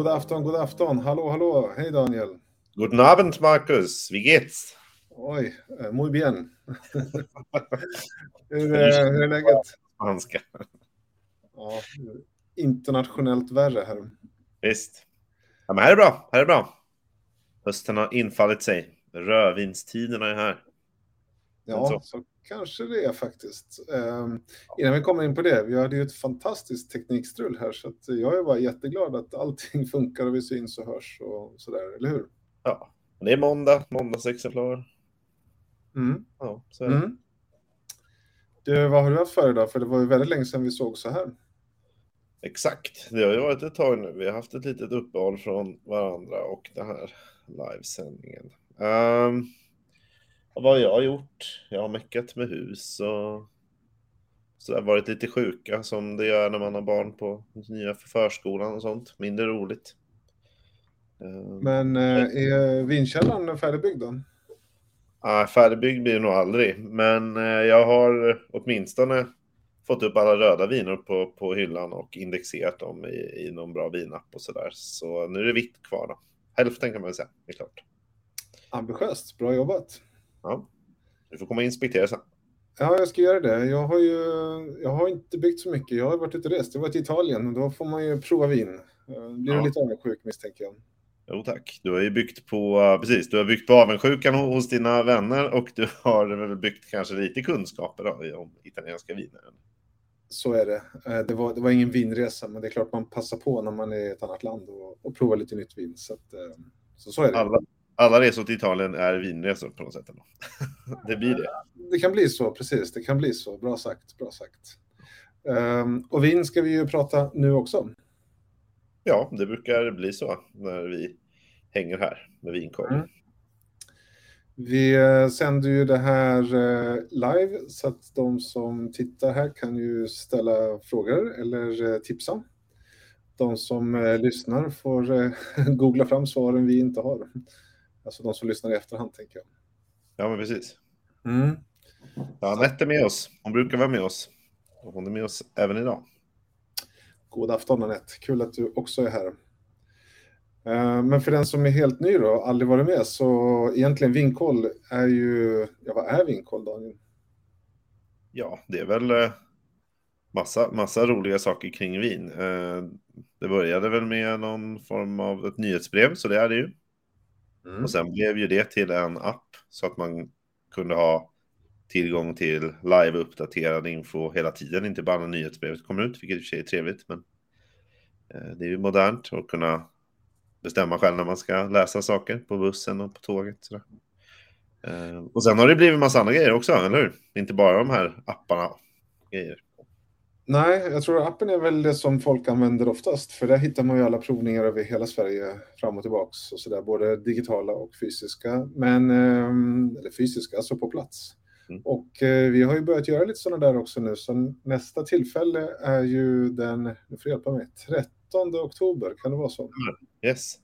God afton, god afton. Hallå, hallå. Hej Daniel. Guten Abend, Marcus. Wie geht's? Oj, eh, muy bien. hur, är, hur är läget? Spanska. Ja, internationellt värre här. Visst. Ja, men här är bra. Här är bra. Hösten har infallit sig. Rödvinstiderna är här. Ja, så. så kanske det är faktiskt. Um, innan vi kommer in på det, vi hade ju ett fantastiskt teknikstrul här så jag är bara jätteglad att allting funkar och vi syns och hörs och sådär, eller hur? Ja, det är måndag, måndagsexemplar. Mm. Ja, så är det. Mm. Du, vad har du haft för idag? För det var ju väldigt länge sedan vi såg så här. Exakt, det har ju varit ett tag nu. Vi har haft ett litet uppehåll från varandra och den här livesändningen. Um, vad har jag gjort? Jag har meckat med hus och så varit lite sjuka som det gör när man har barn på nya förskolan och sånt. Mindre roligt. Men eh, är vinkällaren färdigbyggd då? Ah, färdigbyggd blir det nog aldrig, men eh, jag har åtminstone fått upp alla röda viner på, på hyllan och indexerat dem i, i någon bra vinapp och sådär. Så nu är det vitt kvar då. Hälften kan man säga, det är klart. Ambitiöst, bra jobbat. Ja, du får komma och inspektera sen. Ja, jag ska göra det. Jag har ju jag har inte byggt så mycket. Jag har varit ute och rest. Jag har varit i Italien och då får man ju prova vin. Blir Ja. du lite avundsjuk misstänker jag? Jo tack, du har ju byggt på, precis, du har byggt på avundsjukan hos dina vänner och du har byggt kanske lite kunskaper då, om italienska viner. Så är det. Eh, Det var, det var ingen vinresa, men det är klart man passar på när man är i ett annat land och, och provar lite nytt vin. Så, att, eh, så, så är det. Alla, alla resor till Italien är vinresor på något sätt. Ändå. det blir det. Det kan bli så, precis. Det kan bli så. Bra sagt, bra sagt. Ehm, och vin ska vi ju prata nu också. Ja, det brukar bli så när vi hänger här med vinkorv. Mm. Vi eh, sänder ju det här eh, live så att de som tittar här kan ju ställa frågor eller eh, tipsa. De som lyssnar får googla fram svaren vi inte har. Alltså de som lyssnar i efterhand tänker jag. Ja, men precis. Mm. Ja, Anette är med oss. Hon brukar vara med oss. Och hon är med oss även idag. God afton Anette, kul att du också är här. Eh, Men för den som är helt ny då, aldrig varit med, så egentligen vinkoll är ju, ja vad är vinkoll Daniel? Ja, det är väl eh, massa, massa roliga saker kring vin. Eh, Det började väl med någon form av ett nyhetsbrev, så det är det ju. Mm. Och sen blev ju det till en app så att man kunde ha tillgång till live-uppdaterad info hela tiden, inte bara när nyhetsbrevet kommer ut, vilket i och för sig är trevligt. Men eh, det är ju modernt att kunna bestämma själv när man ska läsa saker på bussen och på tåget. Sådär. Eh, och sen har det blivit massa andra grejer också, eller hur? Inte bara de här apparna. Grejer. Nej, jag tror appen är väl det som folk använder oftast, för där hittar man ju alla provningar över hela Sverige fram och tillbaks och sådär, både digitala och fysiska, men ehm, eller fysiska, alltså på plats. Mm. Och eh, vi har ju börjat göra lite sådana där också nu, så nästa tillfälle är ju den, nu får hjälpa mig, 13 oktober, kan det vara så? Yes.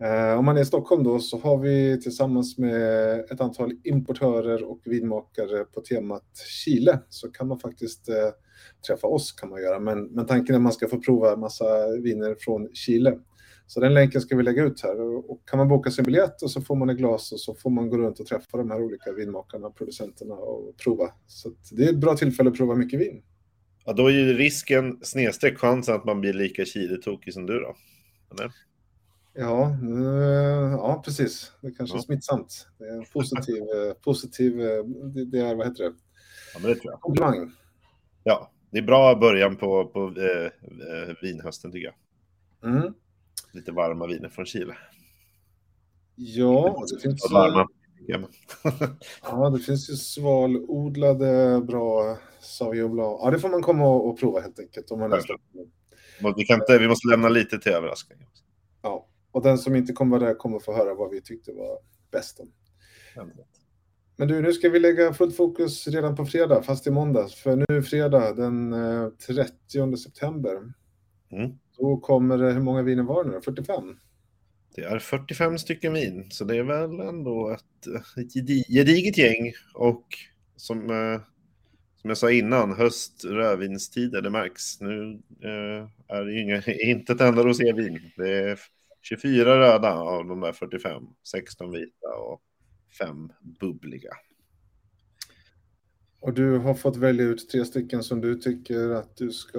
Eh, om man är i Stockholm då så har vi tillsammans med ett antal importörer och vinmakare på temat Chile så kan man faktiskt eh, träffa oss kan man göra. Men, men tanken är att man ska få prova massa viner från Chile. Så den länken ska vi lägga ut här och, och kan man boka sin biljett och så får man ett glas och så får man gå runt och träffa de här olika vinmakarna, producenterna och prova. Så det är ett bra tillfälle att prova mycket vin. Ja, då är ju risken snedstreck chansen att man blir lika Chile-tokig som du då. Eller? Ja, ja precis. Det kanske är Ja. smittsamt. Det är en positiv, eh, positiv eh, det, är, vad heter det, Ja, men det tror jag. komplimang. Ja, det är bra början på, på eh, eh, vinhösten tycker jag. Mm. Lite varma viner från Chile. Ja, det finns, ju, Varma. Ja, det finns ju svalodlade bra Sauvignon Blanc. Ja, det får man komma och, prova helt enkelt. Om man vi, kan inte, vi måste lämna lite till överraskning. ja. Och den som inte kommer vara där kommer få höra vad vi tyckte var bäst. Om. Men du, nu ska vi lägga fullt fokus redan på fredag, fast i måndags. För nu är fredag den eh, 30 september. Mm. Då kommer det, hur många viner var det nu? 45? Det är 45 stycken vin, så det är väl ändå ett, ett gedi- gediget gäng. Och som, eh, som jag sa innan, höst, rödvinstider, det märks. Nu eh, är det inga, inte ett enda rosévin. Det är 24 röda av de där 45, 16 vita och 5 bubbliga. Och du har fått välja ut tre stycken som du tycker att du ska,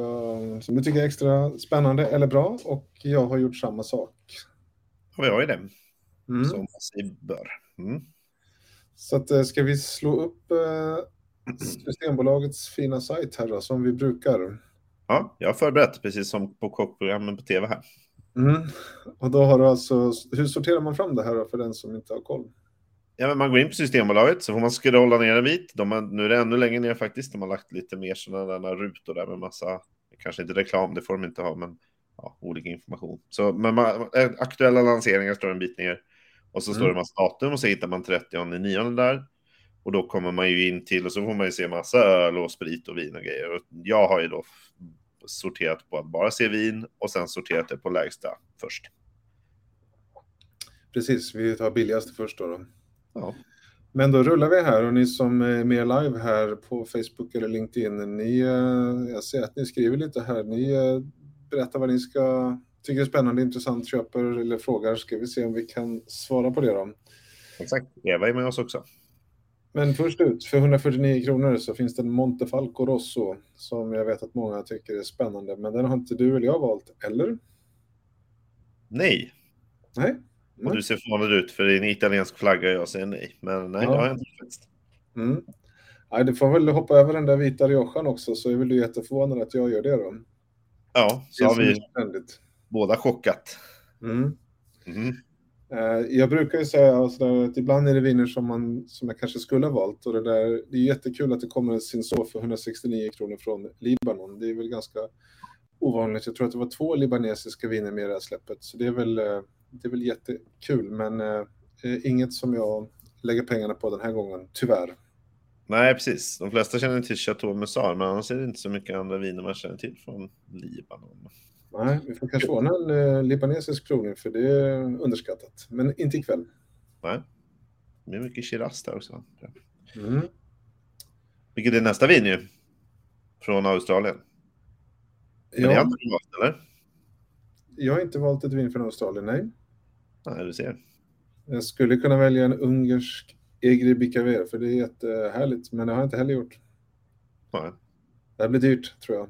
som du tycker är extra spännande eller bra och jag har gjort samma sak. Och har ju det. Mm. Som bör. Mm. Så att, eh, ska vi slå upp eh, Systembolagets fina sajt här då, som vi brukar? Ja, jag har förberett precis som på kockprogrammen på tv här. Mm. Och då har du alltså, hur sorterar man fram det här då för den som inte har koll? Ja, men man går in på Systembolaget så får man scrolla ner en bit. De har, nu är det ännu längre ner faktiskt. De har lagt lite mer sådana rutor där med massa, kanske inte reklam, det får de inte ha, men ja, olika information. Så men man, eh, aktuella lanseringar står en bit ner. Och så mm. står det massa datum och så hittar man 30 9 där. Och då kommer man ju in till och så får man ju se massa öl och sprit och vin och grejer. Och jag har ju då sorterat på att bara se vin och sen sorterat det på lägsta först. Precis, vi tar billigaste först då. då. Ja. Men då rullar vi här och ni som är med live här på Facebook eller LinkedIn, ni, eh, jag ser att ni skriver lite här. Ni eh, berättar vad ni ska tycker är spännande, intressant, köper eller frågar. Ska vi se om vi kan svara på det då. Exakt, Eva är med oss också. Men först ut, för 149 kronor så finns det en Montefalco Rosso som jag vet att många tycker är spännande. Men den har inte du eller jag valt, eller? Nej. Nej. Och du ser förvånad ut för det är en italiensk flagga och jag säger nej. Men nej, ja. det har jag inte faktiskt. Mm. Nej, du får väl hoppa över den där vita Riojan också så är väl du jätteförvånad att jag gör det då. Ja, så har vi båda chockat. Mm. Mm. Jag brukar ju säga att ibland är det viner som, man, som jag kanske skulle ha valt. Och det, där, det är jättekul att det kommer en Sinso för 169 kronor från Libanon. Det är väl ganska ovanligt. Jag tror att det var två libanesiska viner med i det här släppet. Så det är väl, eh, det är väl jättekul, men eh, inget som jag lägger pengarna på den här gången, tyvärr. Nej, precis. De flesta känner till Chateau Musar, men annars är det inte så mycket andra viner man känner till från Libanon. Nej, vi får kanske ordna en eh, libanesisk provning för det är underskattat. Men inte ikväll. Nej. Det är mycket Shiraz där också. Mm. Vilket är nästa vin ju. Från Australien. Men ja. det har inte valt, eller? Jag har inte valt ett vin från Australien, nej. Nej, du ser. Jag skulle kunna välja en ungersk Egri Bikaver, för det är jättehärligt, men det har jag inte heller gjort. Nej. Det blir dyrt, tror jag.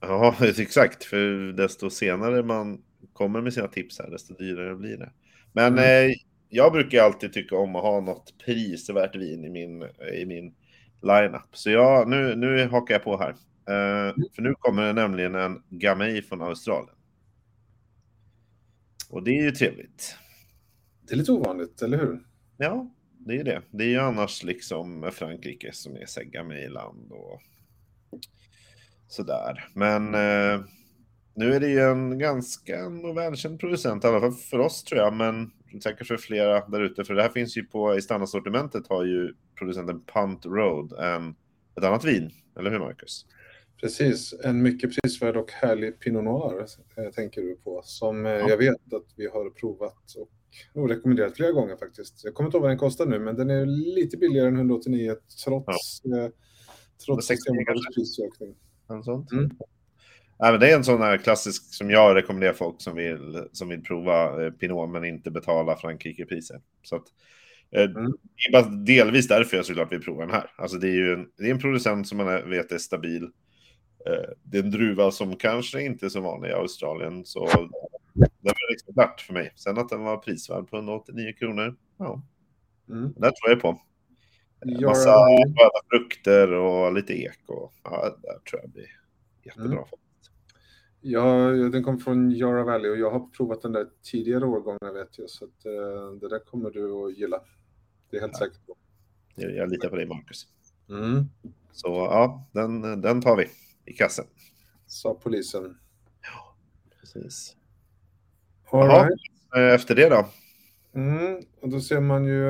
Ja, exakt. För desto senare man kommer med sina tips här, desto dyrare blir det. Men mm. eh, jag brukar alltid tycka om att ha något prisvärt vin i min, i min lineup. Så jag, nu, nu hakar jag på här. Eh, mm. för nu kommer det nämligen en Gamay från Australien. Och det är ju trevligt. Det är lite ovanligt, eller hur? Ja, det är det. Det är ju annars liksom Frankrike som är Gamay-land och sådär. Men eh, nu är det ju en ganska välkänd producent, i alla fall för oss tror jag, men säkert för flera där ute. För det här finns ju på, i standardsortimentet har ju producenten Punt Road en, ett annat vin, eller hur Marcus? Precis, en mycket prisvärd och härlig Pinot Noir äh, tänker du på, som äh, ja. jag vet att vi har provat och nog rekommenderat flera gånger faktiskt. Jag kommer inte ihåg vad den kostar nu, men den är lite billigare än 189 trots, ja. eh, trots prisökning. Sånt. Mm. Ja, men det är en sån här klassisk som jag rekommenderar folk som vill, som vill prova eh, Pinot men inte betala Frankrike-priser. Så att, eh, mm. Det är bara delvis därför jag såklart vill prova den här. Alltså det är ju en, det är en producent som man vet är stabil. Eh, det är en druva som kanske inte är så vanlig i Australien. Så det var liksom värt för mig. Sen att den var prisvärd på 189 kronor. Ja, mm. det tror jag på. Massa röda frukter och lite ek. Och, ja, där tror jag blir jättebra. Mm. Ja, den kom från Yara Valley och jag har provat den där tidigare årgången vet jag. Så att, uh, det där kommer du att gilla. Det är helt ja. säkert på. Jag litar på dig Marcus. Mm. Så ja, den, den tar vi i kassen. Sa polisen. Ja, precis. All Jaha, right. efter det då? Mm, och då ser man ju,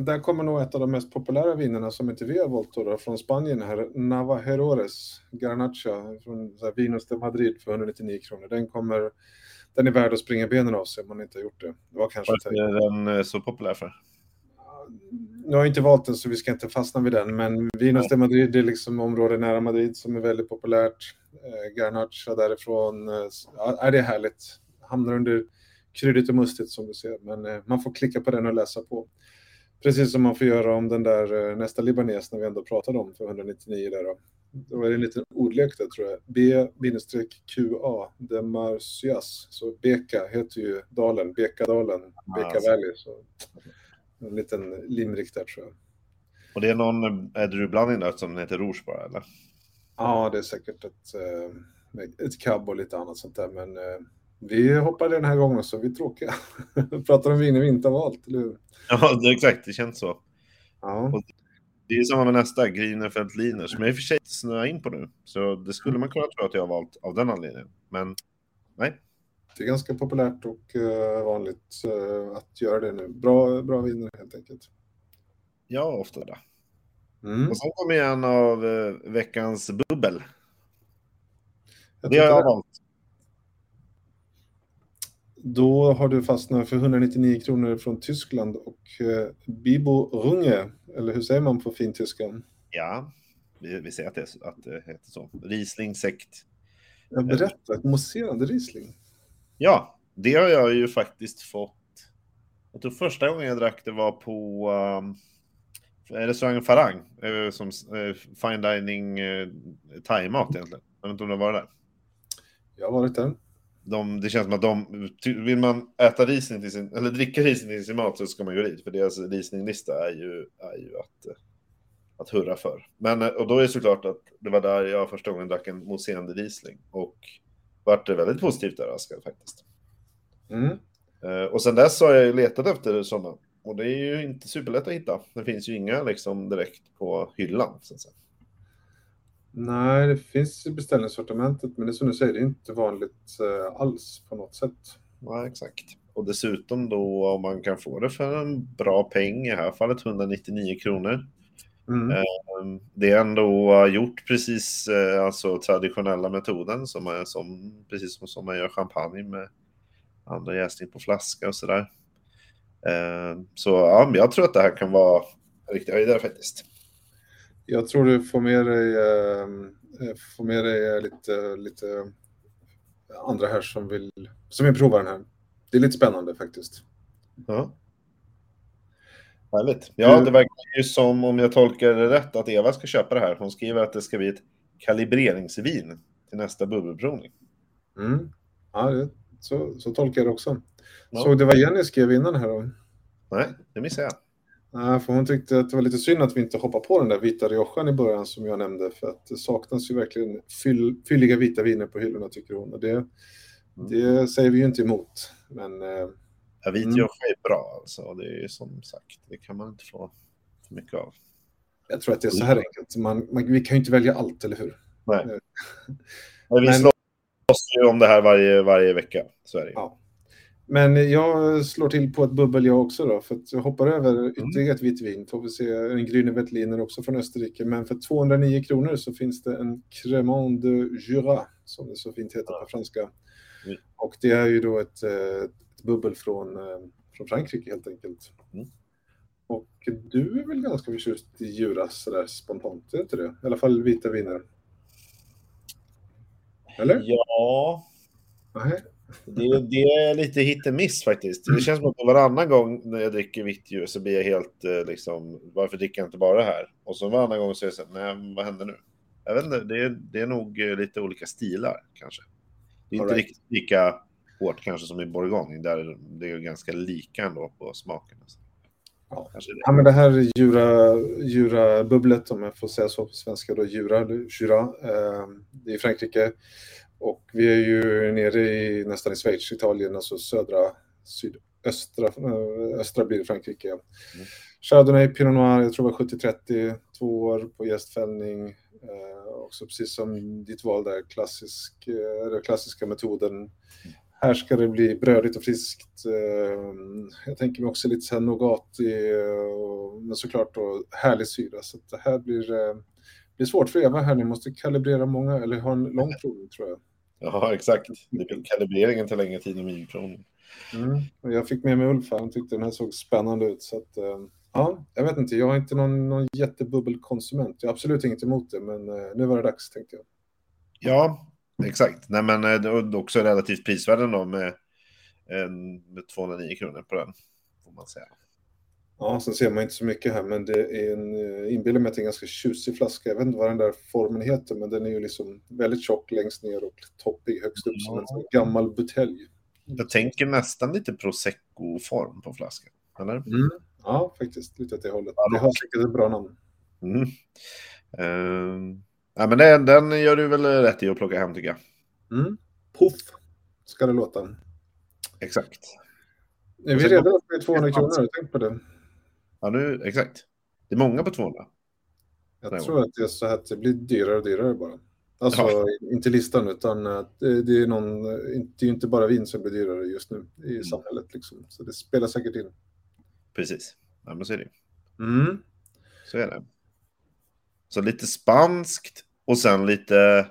där kommer nog ett av de mest populära vinerna som inte vi har valt då, från Spanien här, Navajerores Garnacha från Vinos de Madrid för 199 kronor. Den kommer, den är värd att springa benen av sig om man inte har gjort det. det var kanske Varför är den eh, så populär för? nu har jag inte valt den så vi ska inte fastna vid den, men Vinos de Madrid det är liksom område nära Madrid som är väldigt populärt. Eh, Garnacha därifrån, eh, ja, det är härligt. Hamnar under kryddigt och mustigt som du ser, men eh, man får klicka på den och läsa på. Precis som man får göra om den där eh, nästa libanes när vi ändå pratade om för 199 där då. Då är det en liten ordlek där tror jag. B-QA, de Marcias. Så Beka heter ju dalen, Bekadalen, Beka ah, Valley. Så en liten limrik där tror jag. Och det är någon Edru-blandning där som heter Rouge bara eller? Ja, det är säkert ett, eh, ett cab och lite annat sånt där. Men eh, vi hoppade den här gången så vi är tråkiga. Pratar om viner vi inte har valt, eller hur? Ja, det, exakt. Det känns så. Ja. Och det är samma med nästa, Greenefeld Liner, som jag i och för sig snöar in på nu. Så det skulle man kunna tro att jag har valt av den anledningen. Men nej. Det är ganska populärt och uh, vanligt uh, att göra det nu. Bra, bra viner helt enkelt. Ja, ofta det. Mm. Och sen kommer en av uh, veckans bubbel. Jag det har jag valt. Då har du fastnat för 199 kronor från Tyskland och eh, Bibo Runge, eller hur säger man på fin tyska? Ja, vi, vi säger att det, att det heter så. Riesling sekt. Jag berättar, ett mousserande Riesling. Ja, det har jag ju faktiskt fått. Jag tror första gången jag drack det var på um, restaurangen Farang, uh, som uh, fine dining uh, thaimat egentligen. Jag vet inte om du har varit där? Jag har varit där de, det känns som att de, vill man äta risning till sin, eller dricka risning till sin mat så ska man gå dit, för deras risninglista är ju, är ju att, att hurra för. Men, och då är det såklart att det var där jag första gången drack en mousserande Riesling och vart väldigt positivt överraskad faktiskt. Mm. Uh, och sen dess har jag ju letat efter sådana. Och det är ju inte superlätt att hitta. Det finns ju inga liksom direkt på hyllan. Så att säga. Nej, det finns i beställningssortimentet, men det är som du säger, det är inte vanligt eh, alls på något sätt. Nej, exakt. Och dessutom då om man kan få det för en bra peng, i det här fallet 199 kronor. Mm. Ehm, det är ändå gjort precis eh, alltså traditionella metoden som är som, precis som, som man gör champagne med andra jäsning på flaska och sådär. Ehm, så ja, jag tror att det här kan vara riktigt höjdare faktiskt. Jag tror du får med dig, ehm, eh, får med dig lite, lite andra här som vill, som vill prova den här. Det är lite spännande faktiskt. Ja. Härligt. Ja, det verkar ju som, om jag tolkar det rätt, att Eva ska köpa det här. Hon skriver att det ska bli ett kalibreringsvin till nästa bubbelprovning. Mm. Ja, det, så, så tolkar jag det också. Ja. Så det var Jenny skrev innan här då? Nej, det missade jag. Nej, för hon tyckte att det var lite synd att vi inte hoppade på den där vita Riojan i början som jag nämnde, för att det saknas ju verkligen fyll, fylliga vita viner på hyllorna tycker hon. Och det, mm. det säger vi ju inte emot. Men, eh, ja, vit mm. Rioja är bra alltså, det är ju som sagt, det kan man inte få för mycket av. Jag tror att det är så här enkelt, man, man, vi kan ju inte välja allt, eller hur? Nej. Eh, men vi slåss ju om det här varje, varje vecka, så är det ja. Men jag slår till på ett bubbel jag också då, för att jag hoppar över mm. ytterligare ett vitt vin. Får vi se en Grüne Veltliner också från Österrike. Men för 209 kronor så finns det en Cremant de Jura, som det så fint heter på franska. Mm. Och det är ju då ett, eh, ett bubbel från, eh, från Frankrike helt enkelt. Mm. Och du är väl ganska förtjust i Jura sådär spontant, är inte det? I alla fall vita viner. Eller? Ja. Nej. Det, det, är lite hit and miss faktiskt. Det känns som att varannan gång när jag dricker vitt ljus så blir jag helt eh, liksom, varför dricker jag inte bara det här? Och så varannan gång så är det så nej, vad händer nu? Jag vet inte, det är, det är nog eh, lite olika stilar kanske. Det är All inte right. riktigt lika hårt kanske som i Bourgogne, där det är ganska lika ändå på smaken. Ja. Det. ja, men det här djura, djura bubblet, om jag får säga så på svenska, då, djura, djura eh, det är Frankrike. Och vi är ju nere i nästan i Schweiz, Italien, alltså södra, sydöstra, eh, östra blir Frankrike. Mm. Chardonnay, Pinot Noir, jag tror det var 70-30, två år på gästfällning. Eh, också precis som ditt val där, klassisk, eh, klassiska metoden. Mm. Här ska det bli brödigt och friskt. Eh, jag tänker mig också lite så här Nogati, eh, men såklart då härlig syra. Så det här blir, eh, blir svårt för Eva här. Ni måste kalibrera många, eller ha en lång provning tror jag. Ja, exakt. Kalibreringen tar längre tid än vinprovning. Mm. Jag fick med mig Ulf, han tyckte den här såg spännande ut. Så att, eh, Ja, jag vet inte, jag är inte någon, någon jättebubbelkonsument. Jag har absolut inget emot det, men eh, nu var det dags tänkte jag. Ja, exakt. Nej, men eh, det är också relativt prisvärden då med, med 209 kronor på den, får man säga. Ja, sen ser man inte så mycket här, men det är en, eh, inbillar mig att det är en ganska tjusig flaska. Jag vet inte vad den där formen heter, men den är ju liksom väldigt tjock längst ner och toppig högst upp som en gammal butelj. Jag tänker nästan lite prosecco-form på flaskan, eller? Mm. Ja, faktiskt lite åt det hållet. Det har säkert ett bra namn. Mm. Uh, ja, men den, den gör du väl rätt i att plocka hem tycker jag. Mm. Puff, ska det låta. Exakt. Är vi redo för 200 kronor? Tänk på det. Ja, nu, exakt. Det är många på 200. Jag tror att det är så att det blir dyrare och dyrare bara. Alltså ja. inte listan utan det, det är någon, det är inte bara vin som blir dyrare just nu i mm. samhället liksom. Så det spelar säkert in. Precis. Ja, men så är det. Mm. Så är det. Så lite spanskt och sen lite...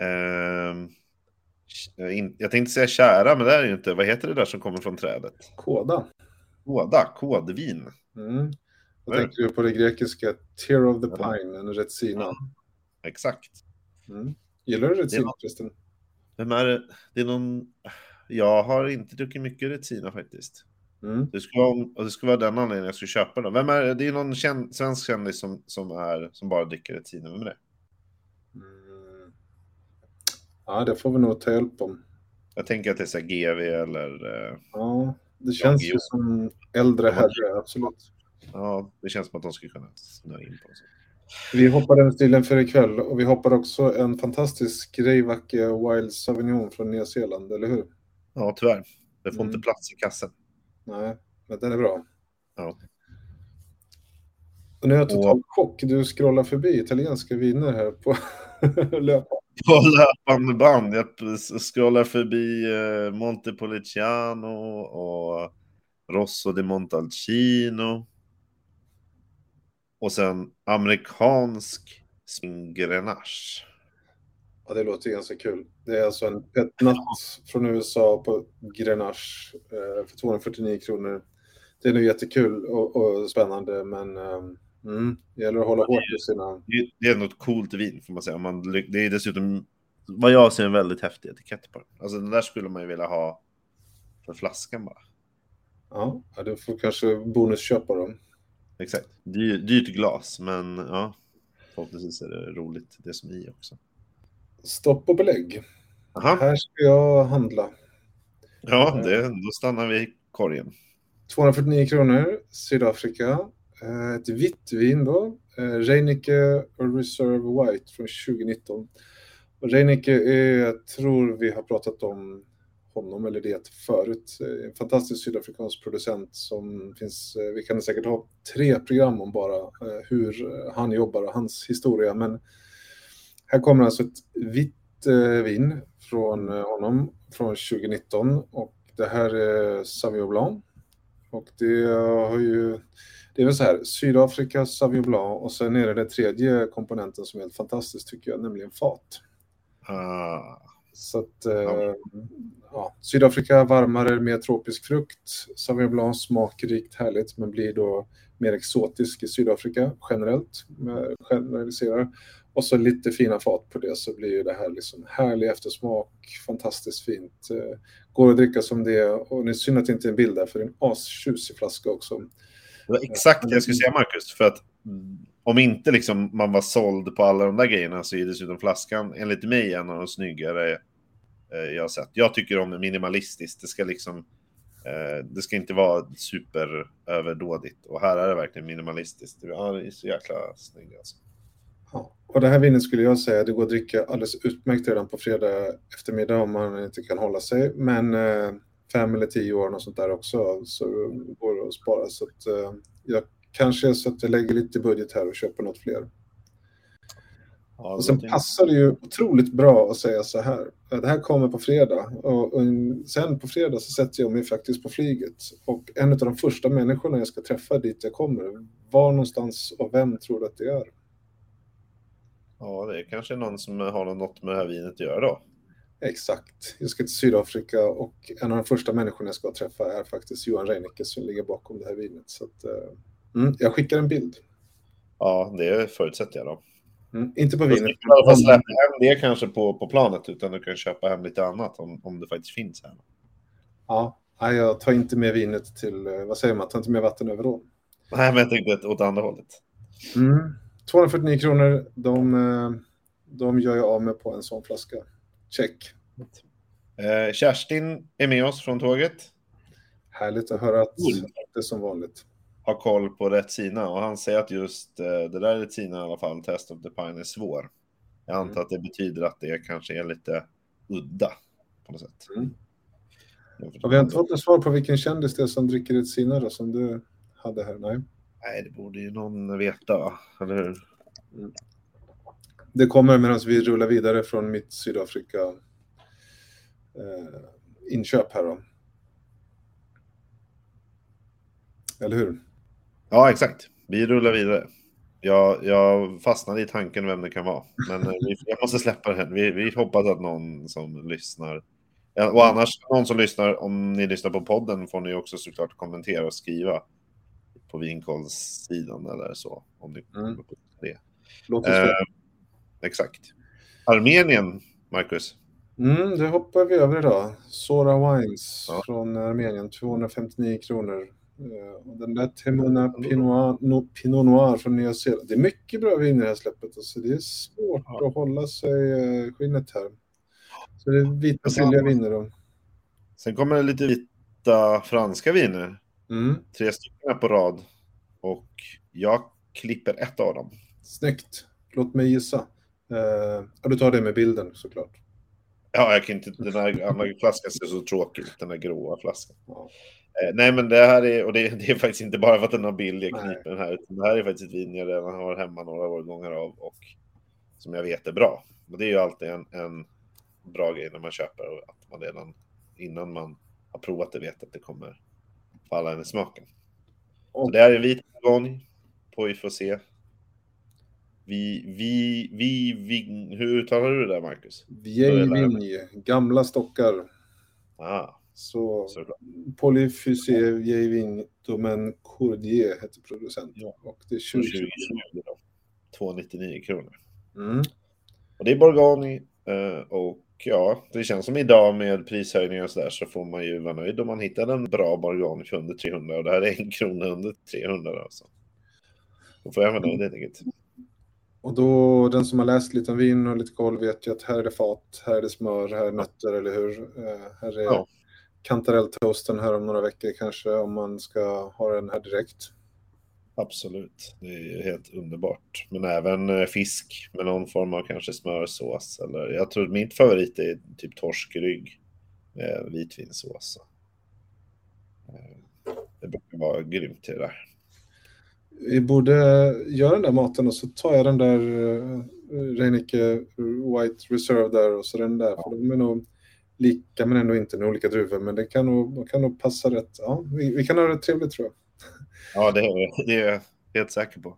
Eh, jag tänkte säga kära, men det är ju inte. Vad heter det där som kommer från trädet? Kåda. Kåda, kodvin. Mm. Jag tänker du på det grekiska Tear of the Pine, en Retsina. Ja, exakt. Mm. Gillar du Retsina förresten? Vem är det? Det är någon... Jag har inte druckit mycket Retsina faktiskt. Mm. Det, skulle vara, och det skulle vara den anledningen jag skulle köpa den. Vem är det? är någon känd, svensk kändis som, som, är, som bara dricker ett Vem är det? Mm. Ja, det får vi nog ta hjälp om. Jag tänker att det är så GV eller... Eh, ja, det känns ju som äldre herre, absolut. Ja, det känns som att de skulle kunna snöa in på det. Vi hoppar den stilen för ikväll och vi hoppar också en fantastisk Greivacke Wild Sauvignon från Nya Zeeland, eller hur? Ja, tyvärr. Det får mm. inte plats i kassen. Nej, men den är bra. Ja. Och nu är jag totalt och... chock. Du scrollar förbi italienska viner här på löpande. På löpande band. Jag scrollar förbi eh, Montepulciano och Rosso di Montalcino. Och sen amerikansk Grenache. Ja, det låter ganska kul. Det är alltså en petnat från USA på Grenache eh, för 249 kronor. Det är nog jättekul och, och spännande, men um, mm, det gäller att hålla hårt i sina... Det är något coolt vin, får man säga. Man, det är dessutom, vad jag ser, en väldigt häftig etikett på den. Alltså den där skulle man ju vilja ha för flaskan bara. Ja, du får kanske bonusköpa dem. Exakt. Dyr, dyrt glas, men ja, förhoppningsvis är det roligt det som är i också. Stopp och belägg. Aha. Här ska jag handla. Ja, det, då stannar vi i korgen. 249 kronor, Sydafrika. Eh, ett vitt vin då. Eh, Reinicke Reserve White från 2019. Reinicke är, jag tror vi har pratat om honom eller det förut. Eh, en fantastisk sydafrikansk producent som finns, eh, vi kan säkert ha tre program om bara hur han jobbar och hans historia, men här kommer alltså ett vitt vin från honom från 2019 och det här är Sauvignon Blanc. Och det har ju, det är väl så här, Sydafrika, Sauvignon Blanc och sen är det den tredje komponenten som är helt fantastisk tycker jag, nämligen fat. Ah. Så att, eh, ja, Sydafrika varmare, mer tropisk frukt. Sauvignon Blanc smakrikt, härligt, men blir då mer exotisk i Sydafrika generellt, generaliserar. Och så lite fina fat på det så blir ju det här liksom härlig eftersmak, fantastiskt fint. Eh, går att dricka som det och det är synd att det inte är en bild där för det är en astjusig flaska också. Det var exakt det jag skulle säga Marcus, för att mm, om inte liksom man var såld på alla de där grejerna så är dessutom flaskan enligt mig en av de snyggare eh, jag har sett. Jag tycker om minimalistiskt, det ska liksom eh, det ska inte vara superöverdådigt, och här är det verkligen minimalistiskt. Ja, det är så jäkla snyggt, alltså. Och det här vinet skulle jag säga, det går att dricka alldeles utmärkt redan på fredag eftermiddag om man inte kan hålla sig. Men eh, fem eller tio år och sånt där också så går det att spara. Så att, eh, jag kanske så att jag lägger lite budget här och köper något fler. Ja, och sen passar det ju otroligt bra att säga så här. Det här kommer på fredag och, och sen på fredag så sätter jag mig faktiskt på flyget. Och en av de första människorna jag ska träffa dit jag kommer, var någonstans och vem tror du att det är? Ja, det är kanske någon som har något med det här vinet att göra då. Exakt. Jag ska till Sydafrika och en av de första människorna jag ska träffa är faktiskt Johan Reinicke som ligger bakom det här vinet. Så att, eh, Mm, jag skickar en bild. Ja, det förutsätter jag då. Mm, inte på Du vinet. alla fall släppa hem det kanske på, på planet, utan du kan köpa hem lite annat om, om det faktiskt finns här. Ja, jag tar inte med vinet till, eh, vad säger man, tar inte med vatten över ån. Nej, men jag tänkte åt andra hållet. Mm. 249 kronor, de, eh, de gör jag av med på en sån flaska. Check. Eh, Kerstin är med oss från tåget. Härligt att höra att Cool. det är som vanligt. Har koll på rätt sina och han säger att just eh, det där rätt sina i alla fall, Test of the Pine, är svår. Jag antar Mm. att det betyder att det kanske är lite udda på något sätt. Mm. Och vi har inte fått något svar på vilken kändis det är som dricker ett sina då, som du hade här. Nej. Nej, det borde ju någon veta, eller hur? Det kommer medan vi rullar vidare från mitt Sydafrika eh, inköp här då. Eller hur? Ja, exakt. Vi rullar vidare. Jag, jag fastnade i tanken vem det kan vara. Men eh, vi, jag måste släppa den. Vi, vi hoppas att någon som lyssnar... Och annars, någon som lyssnar, om ni lyssnar på podden får ni också såklart kommentera och skriva på vinkollssidan eller så. Om ni Mm. kommer på det. Låt oss Eh, exakt. Armenien, Marcus. Mm, det hoppar vi över idag. Sora Wines Ja. från Armenien, 259 kronor. Eh, och den där Temuna Pinot, no, Pinot Noir från Nya Zeeland. Det är mycket bra vin i det här släppet. Alltså. Det är svårt Ja. att hålla sig eh, skinnet här. Så det är vita billiga viner då. Sen kommer det lite vita franska viner. Mm, Tre stycken på rad. Och jag klipper ett av dem. snyggt. Låt mig gissa. Ja, du tar det med bilden såklart. Ja, jag kan inte... Den här andra flaskan ser så tråkig ut, den här gråa flaskan. Ja. Eh, nej, men det här är... Och det, det är faktiskt inte bara för att den har bild jag kniper den här. Utan det här är faktiskt ett vin jag redan har hemma några årgångar av och som jag vet är bra. Och det är ju alltid en, en bra grej när man köper och att man redan innan man har provat det vet att det kommer falla i smaken. Så Och- det här är en vit bourgogne på se. Vi, vi, vi, vi, hur uttalar du det där, Marcus? Vieille gamla stockar. Ah, Så. Polyfusé Vieille Vigne Domaine Courdier heter producent. Ja. Och det är 2020 2020. då. 299 kronor. Mm. Och det är Bourgogne eh, och ja, det känns som idag med prishöjningar och så där så får man ju vara nöjd om man hittar en bra Bourgogne för under 300 och det här är en krona under 300 alltså. Då får jag vara nöjd helt enkelt. Och då, den som har läst lite om vin och lite koll vet ju att här är det fat, här är det smör, här är nötter, eller hur? Eh, här är Ja. kantarelltoasten här om några veckor kanske, om man ska ha den här direkt. Absolut, det är helt underbart. Men även eh, fisk med någon form av kanske smörsås. Eller, jag tror mitt favorit är typ torskrygg med vitvinsås. Eh, Det brukar vara grymt till det där. Vi borde göra den där maten och så tar jag den där uh, Reinicke White Reserve där och så den där. För de är nog lika men ändå inte med olika druvor. Men det kan nog, kan nog passa rätt. Ja, vi, vi kan ha det trevligt tror jag. Ja, det är, det är jag helt säker på.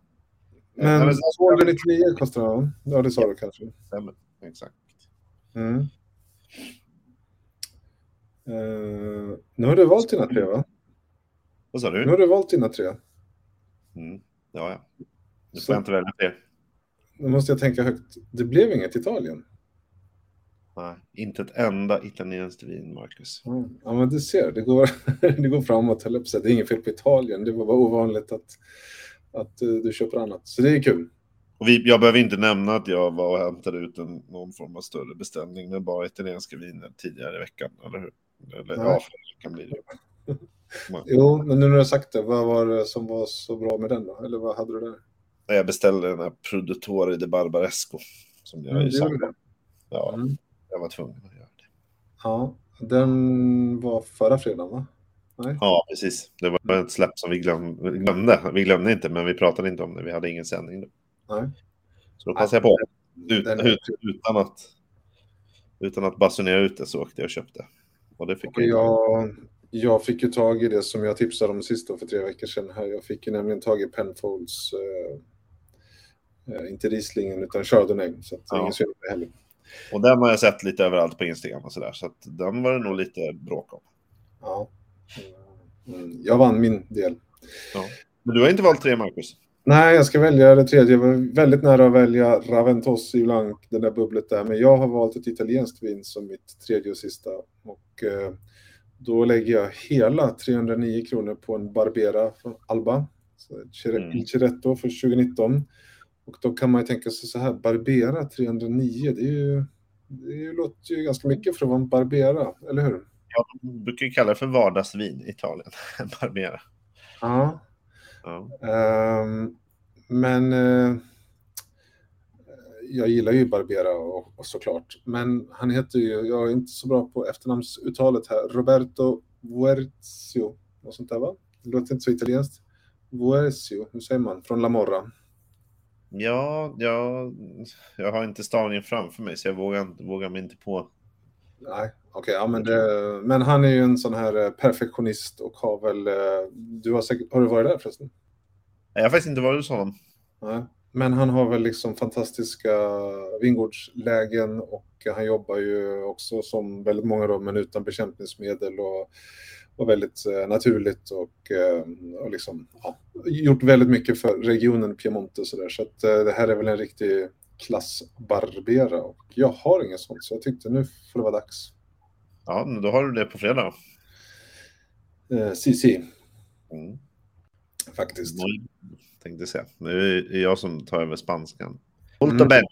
Men Ja, men- 299 kostar den? Ja, det sa du kanske. Stämmer, exakt. Mm. Eh, nu har du valt dina tre va? Vad sa Nu du? har du valt dina tre. Mm. Ja, ja. Nu Så- får jag inte välja fler. Nu måste jag tänka högt. Det blev inget Italien. Nej, inte ett enda italienskt vin, Marcus. Ja, Ja, men du ser, det går, det går framåt. höll säga. Det är inget fel på Italien. Det var bara ovanligt att, att du köper annat. Så det är kul. Och vi, jag behöver inte nämna att jag var och hämtade ut en, någon form av större beställning med bara italienska viner tidigare i veckan, eller hur? Eller, Nej. ja, förra veckan blir det. Jo, men nu när du har sagt det, vad var det som var så bra med den då? Eller vad hade du där? Jag beställde den här Produttore de Barbaresco. Som jag Mm, ju det sa. gjorde det. Ja, Mm. Jag var tvungen att göra det. Ja, den var förra fredagen va? Nej? Ja, precis. Det var ett släpp som vi glöm, glömde. Vi glömde inte, men vi pratade inte om det. Vi hade ingen sändning då. Nej. Så då passade jag på. Ut, Den- ut, utan, att, utan att basunera ut det så åkte jag och köpte. Och det fick Och jag. jag, fick ju tag i det som jag tipsade om sist då för tre veckor sedan. Här. Jag fick ju nämligen tag i Penfolds, eh, eh, inte Rieslingen utan Chardonnay. Så det är Ja. ingen synd heller. Och den har jag sett lite överallt på Instagram och sådär. Så att den var det nog lite bråk om. Ja. Mm. Jag vann min del. Ja. Men du har inte valt tre, Marcus? Nej, jag ska välja det tredje. Jag var väldigt nära att välja Raventossi Blanc, det där bubblet där. Men jag har valt ett italienskt vin som mitt tredje och sista. Och eh, då lägger jag hela 309 kronor på en Barbera från Alba. Mm. Ciretto för 2019. Och då kan man ju tänka sig så här, Barbera 309, det, är ju, det låter ju ganska mycket för att vara en Barbera, eller hur? Ja, de brukar ju kalla det för vardagsvin i Italien, Barbera. Ja. ja. Um, men uh, jag gillar ju Barbera och, och, såklart. Men han heter ju, jag är inte så bra på efternamnsuttalet här, Roberto Vuerzio. Något sånt där va? Det låter inte så italienskt. Vuerzio, hur säger man? Från La Morra. Ja, jag, jag har inte stavningen framför mig så jag vågar, vågar mig inte på. Nej, okej, okay, ja, men, men han är ju en sån här eh, perfektionist och har väl, eh, du har säkert, har du varit där förresten? Jag har faktiskt inte varit hos honom. Nej, men han har väl liksom fantastiska vingårdslägen och han jobbar ju också som väldigt många då, men utan bekämpningsmedel och och väldigt eh, naturligt och, eh, och liksom, ja, gjort väldigt mycket för regionen Piemonte så där. Så att, eh, det här är väl en riktig klassbarbera och jag har inget sånt så jag tyckte nu får det vara dags. Ja, då har du det på fredag. Eh, CC. Mm. Faktiskt. Jag tänkte säga. Nu är det jag som tar över spanskan. Molto mm.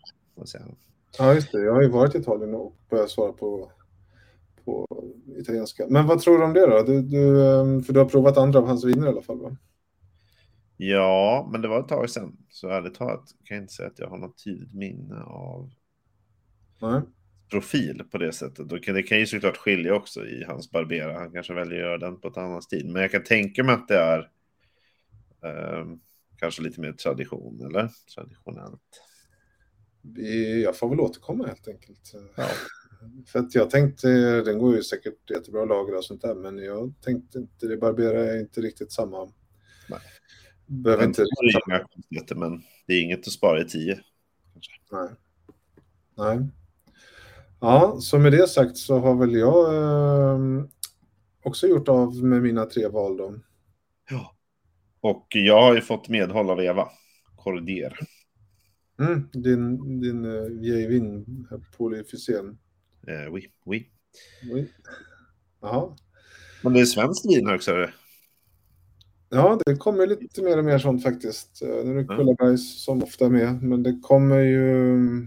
Ja, just det. Jag har ju varit i Italien och börjat svara på på italienska. Men vad tror du om det då? Du, du, ehm, för du har provat andra av hans viner i alla fall va? Ja, men det var ett tag sedan. Så ärligt talat kan jag inte säga att jag har något tydligt minne av Nej. profil på det sättet. Det kan ju såklart skilja också i hans Barbera. Han kanske väljer att göra den på ett annat stil. Men jag kan tänka mig att det är eh, kanske lite mer tradition eller traditionellt. Jag får väl återkomma helt enkelt. Ja. För att jag tänkte, den går ju säkert jättebra att lagra och sånt där, men jag tänkte inte, det Barbera är inte riktigt samma. Nej. Behöver inte riktigt inga konstigheter, men det är inget att spara i tio. Nej. Nej. Ja, så med det sagt så har väl jag eh, också gjort av med mina tre val då. Ja. Och jag har ju fått medhåll av Eva. Cordier. Mm, din din uh, vieille vin, polyfysén. Eh, oui, oui. oui. Men det är svenskt vin också? Ja, det kommer lite mer och mer sånt faktiskt. Eh, nu är det Kullabergs som ofta är med, men det kommer ju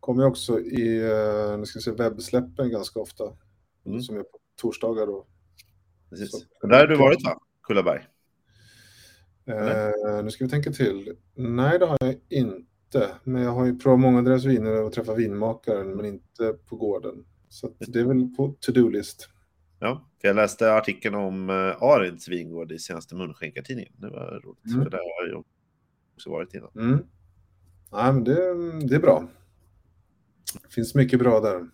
kommer också i eh, nu ska se, webbsläppen ganska ofta. Mm. Som är på torsdagar då. Precis. Så, där har du varit va? Kullaberg? Eh, nu ska vi tänka till. Nej, det har jag inte inte, men jag har ju provat många av deras viner och träffat vinmakaren, men inte på gården. Så det är väl på to-do-list. Ja, för jag läste artikeln om uh, Arids vingård i senaste Munskänkartidningen. Det var roligt, mm. för där har jag också varit innan. Mm. Nej, men det, det är bra. Det finns mycket bra där.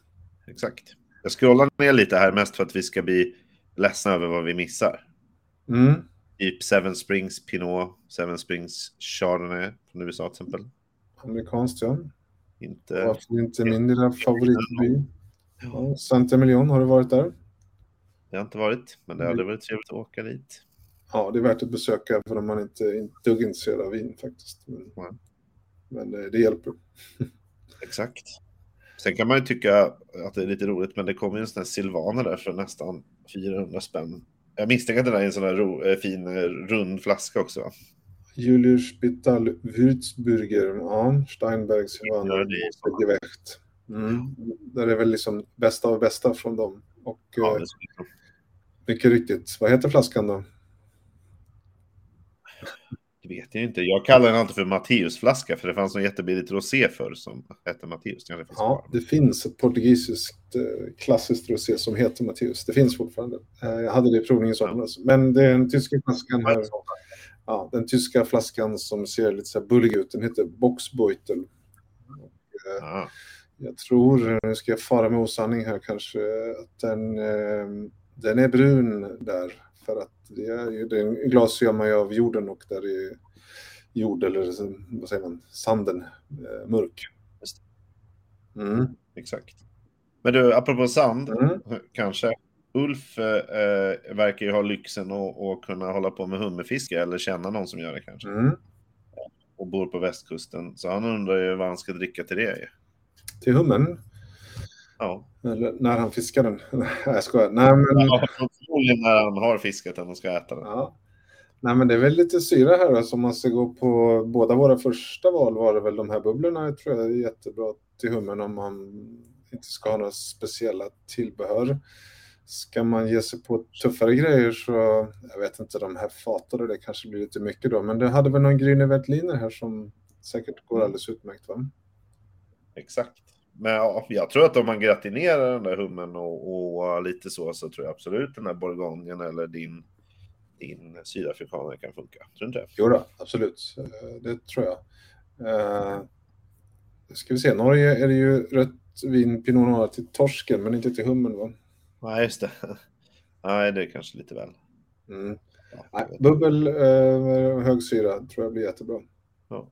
Exakt. Jag scrollar ner lite här mest för att vi ska bli ledsna över vad vi missar. Mm. Typ Seven Springs Pinot, Seven Springs Chardonnay från USA till exempel. Amerikanskt, ja. Inte... Varför inte min lilla favoritby? Ja, Santa Emilion, har du varit där? Jag har inte varit, men det hade varit trevligt att åka dit. Ja, det är värt att besöka för om man inte är ett dugg intresserad av vin faktiskt. Men, ja. men det, det hjälper. Exakt. Sen kan man ju tycka att det är lite roligt, men det kommer ju en sån här Silvaner där för nästan 400 spänn. Jag misstänker att det där är en sån här ro, äh, fin äh, rund flaska också. Julius Spital Würzburger, ja, Steinbergs Gewicht. Mm. Där är väl liksom bästa av bästa från dem. Och ja, eh, mycket riktigt, vad heter flaskan då? Det vet jag inte. Jag kallar den alltid för Matteusflaska för det fanns en jättebilligt rosé för som hette Matteus. Ja, kvar. det finns ett portugisiskt eh, klassiskt rosé som heter Matteus. Det finns fortfarande. Eh, jag hade det i provningen i somras. Men det är den tyska flaskan här ja, den tyska flaskan som ser lite så här bullig ut, den heter Boxbeutel. Och, eh, jag tror, nu ska jag fara med osanning här kanske, att den, eh, den är brun där. För att det är, det är glas gör man ju av jorden och där är jord eller vad säger man, sanden eh, mörk. Mm. Exakt. Men du, apropå sand, mm. kanske. Ulf eh, verkar ju ha lyxen att, att kunna hålla på med hummerfiske eller känna någon som gör det kanske. Mm. Och bor på västkusten. Så han undrar ju vad han ska dricka till det. Till hummen. Ja. Eller när han fiskar den. Nej, jag skojar. Nej, men, Ja, när han har fiskat den och ska äta den. ja. Nej, men det är väl lite syra här. Alltså, om man ska gå på båda våra första val var det väl de här bubblorna. Jag tror jag är jättebra till hummen om man inte ska ha några speciella tillbehör. Ska man ge sig på tuffare grejer så, jag vet inte, de här fatade det kanske blir lite mycket då. Men det hade väl någon Grüne Veltliner här som säkert går alldeles utmärkt va? Exakt. Men ja, jag tror att om man gratinerar den där hummen och, och lite så, så tror jag absolut den där bourgognen eller din, din sydafrikanare kan funka. Tror du inte? Jo då, absolut. Det tror jag. Eh, ska vi se, Norge är det ju rött vin Pinot Noir till torsken men inte till hummen va? Nej, just det. Nej, det är kanske lite väl. Mm. Ja, bubbel eh, hög syra tror jag blir jättebra. Ja.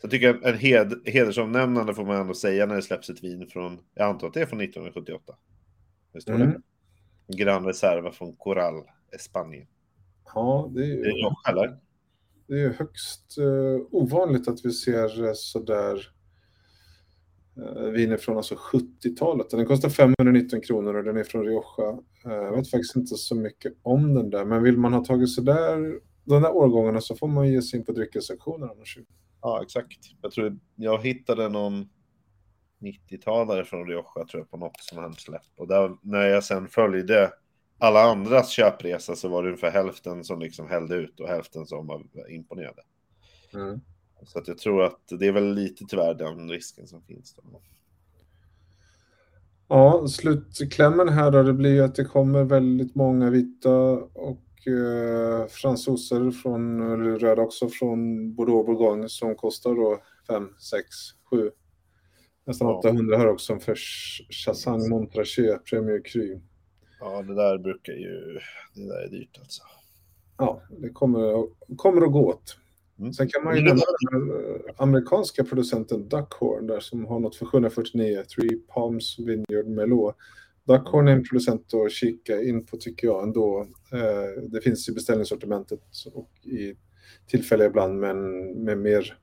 Så jag tycker en hed, hedersomnämnande får man ändå säga när det släpps ett vin från, jag antar att det är från 1978. Det står Mm. det. Gran Reserva från Coral, Spanien. Ja, det är ju, Det är det är högst eh, ovanligt att vi ser eh, sådär viner från alltså 70-talet. Den kostar 519 kronor och den är från Rioja. Eh, jag vet faktiskt inte så mycket om den där, men vill man ha tagit sådär de där årgångarna så får man ge sig in på dryckessektionen annars. Ja, exakt. Jag tror jag hittade någon 90-talare från Rioja tror jag på något som han släpp. Och där, när jag sen följde alla andras köpresa så var det ungefär hälften som liksom hällde ut och hälften som var imponerade. Mm. Så att jag tror att det är väl lite tyvärr den risken som finns. Då. Ja, slutklämmen här då, det blir ju att det kommer väldigt många vita och eh, fransoser från, eller röda också, från Bordeaux Bourgogne som kostar då 5, 6, 7, nästan Ja. 800 här också för Chassagne Montrachet Premier Cru. Ja, det där brukar ju... Det där är dyrt alltså. Ja, det kommer, kommer att gå åt. Mm. Sen kan man ju nämna den eh, amerikanska producenten Duckhorn där som har något för 749, Three Palms Vineyard Merlot. Duckhorn är en producent att kika in på tycker jag ändå. Eh, Det finns i beställningssortimentet och i tillfälliga ibland men med mer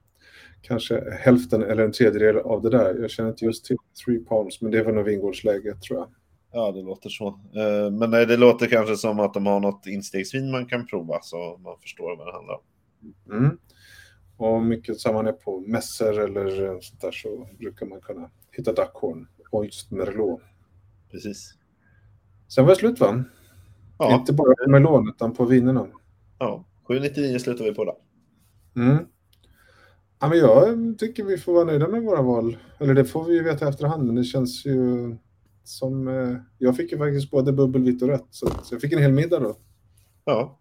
kanske hälften eller en tredjedel av det där. Jag känner inte just till Three Palms men det var nog vingårdsläge tror jag. Ja, det låter så. Eh, Men det låter kanske som att de har något instegsvin man kan prova så man förstår vad det handlar om. Mm. Och mycket som man är på mässor eller sånt där så brukar man kunna hitta Duckhorn och just Merlot. Precis. Sen var det slut va? Ja, Inte bara på melon utan på vinerna. ja. 799 slutar vi på då. Mm. Ja, men jag tycker vi får vara nöjda med våra val. Eller det får vi ju veta efterhand, men det känns ju som... Eh, jag fick ju faktiskt både bubbel, vitt och rött, så att jag fick en hel middag då. Ja,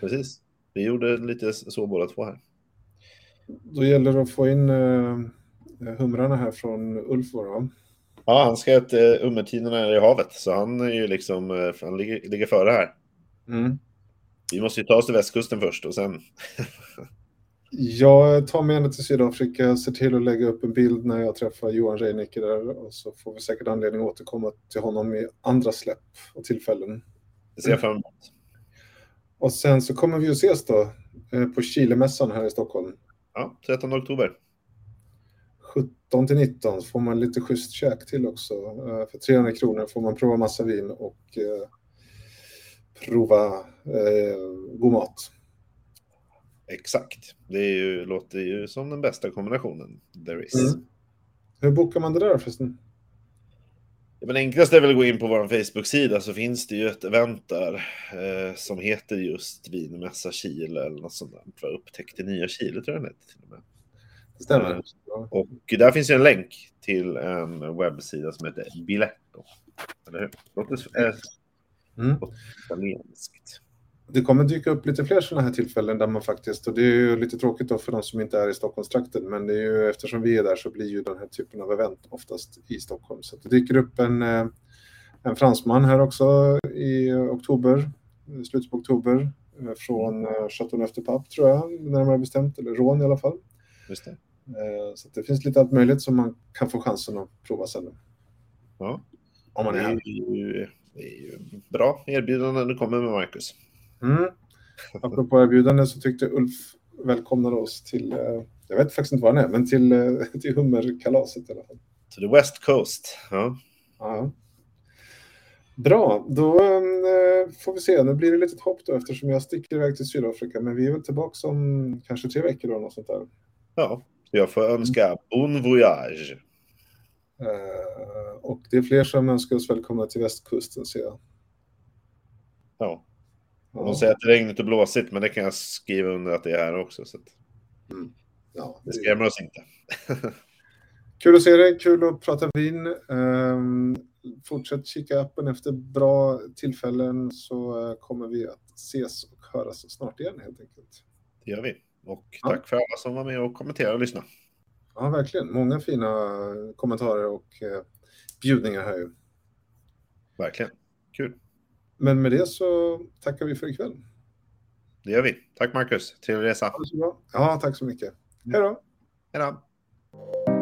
precis. Vi gjorde lite så båda två här. Då gäller det att få in eh, humrarna här från Ulf då? Ja, han ska att uh, ummertiderna är i havet, så han är ju liksom, eh, han ligger, ligger före här. Mm. Vi måste ju ta oss till västkusten först och sen... Jag tar mig ända till Sydafrika, ser till att lägga upp en bild när jag träffar Johan Reinicke där och så får vi säkert anledning att återkomma till honom i andra släpp och tillfällen. Det ser jag fram emot. Och sen så kommer vi att ses då eh, på Chilemässan här i Stockholm. Ja, 13 oktober. 17 till 19 så får man lite schysst käk till också. Eh, För 300 kronor får man prova massa vin och eh, prova god mat. Exakt. Det är ju, låter ju som den bästa kombinationen there is. Mm. Hur bokar man det där förresten? Men enklast är väl att gå in på vår Facebook-sida så finns det ju ett event där eh, som heter just Vinmässa Chile eller något sånt där. För upptäck till nya Chile tror jag den heter till och med. Det stämmer. Mm. Ja. Och där finns ju en länk till en webbsida som heter Biletto. Eller hur? Låter eh, Mm. italienskt. Det kommer dyka upp lite fler sådana här tillfällen där man faktiskt, och det är ju lite tråkigt då för de som inte är i Stockholmstrakten, men det är ju eftersom vi är där så blir ju den här typen av event oftast i Stockholm. Så det dyker upp en, eh, en fransman här också i oktober, slutet på oktober, eh, från eh, Chateauneuf-de-Pape tror jag, närmare bestämt, eller Rån i alla fall. Just det. Eh, Så det finns lite allt möjligt som man kan få chansen att prova sen. Ja. Om man är här. är ju Det är ju bra erbjudanden du kommer med, Marcus. Mm. Apropå erbjudande så tyckte Ulf välkomnade oss till, eh, jag vet faktiskt inte var han är, men till, eh, till hummerkalaset i alla fall. To the West Coast. Ja. Ja. Bra, då eh, får vi se. Nu blir det lite hopp då eftersom jag sticker iväg till Sydafrika. Men vi är väl tillbaka om kanske tre veckor då, något sånt där. ja, jag får önska bon voyage. Och det är fler som önskar oss välkomna till västkusten ser jag. Ja. De Ja, säger att det är blåsigt, men det kan jag skriva under att det är här också. Så att ja, det skrämmer oss inte. Kul att se dig, kul att prata vin. Ehm, fortsätt kika appen efter bra tillfällen så eh, kommer vi att ses och höras snart igen helt enkelt. Det gör vi. Och Ja. tack för alla som var med och kommenterade och lyssnade. Ja, verkligen. Många fina kommentarer och eh, bjudningar här ju. Verkligen. Kul. Men med det så tackar vi för ikväll. Det gör vi. Tack Marcus. Trevlig resa. Ja, tack så mycket. Hej då! Hej då.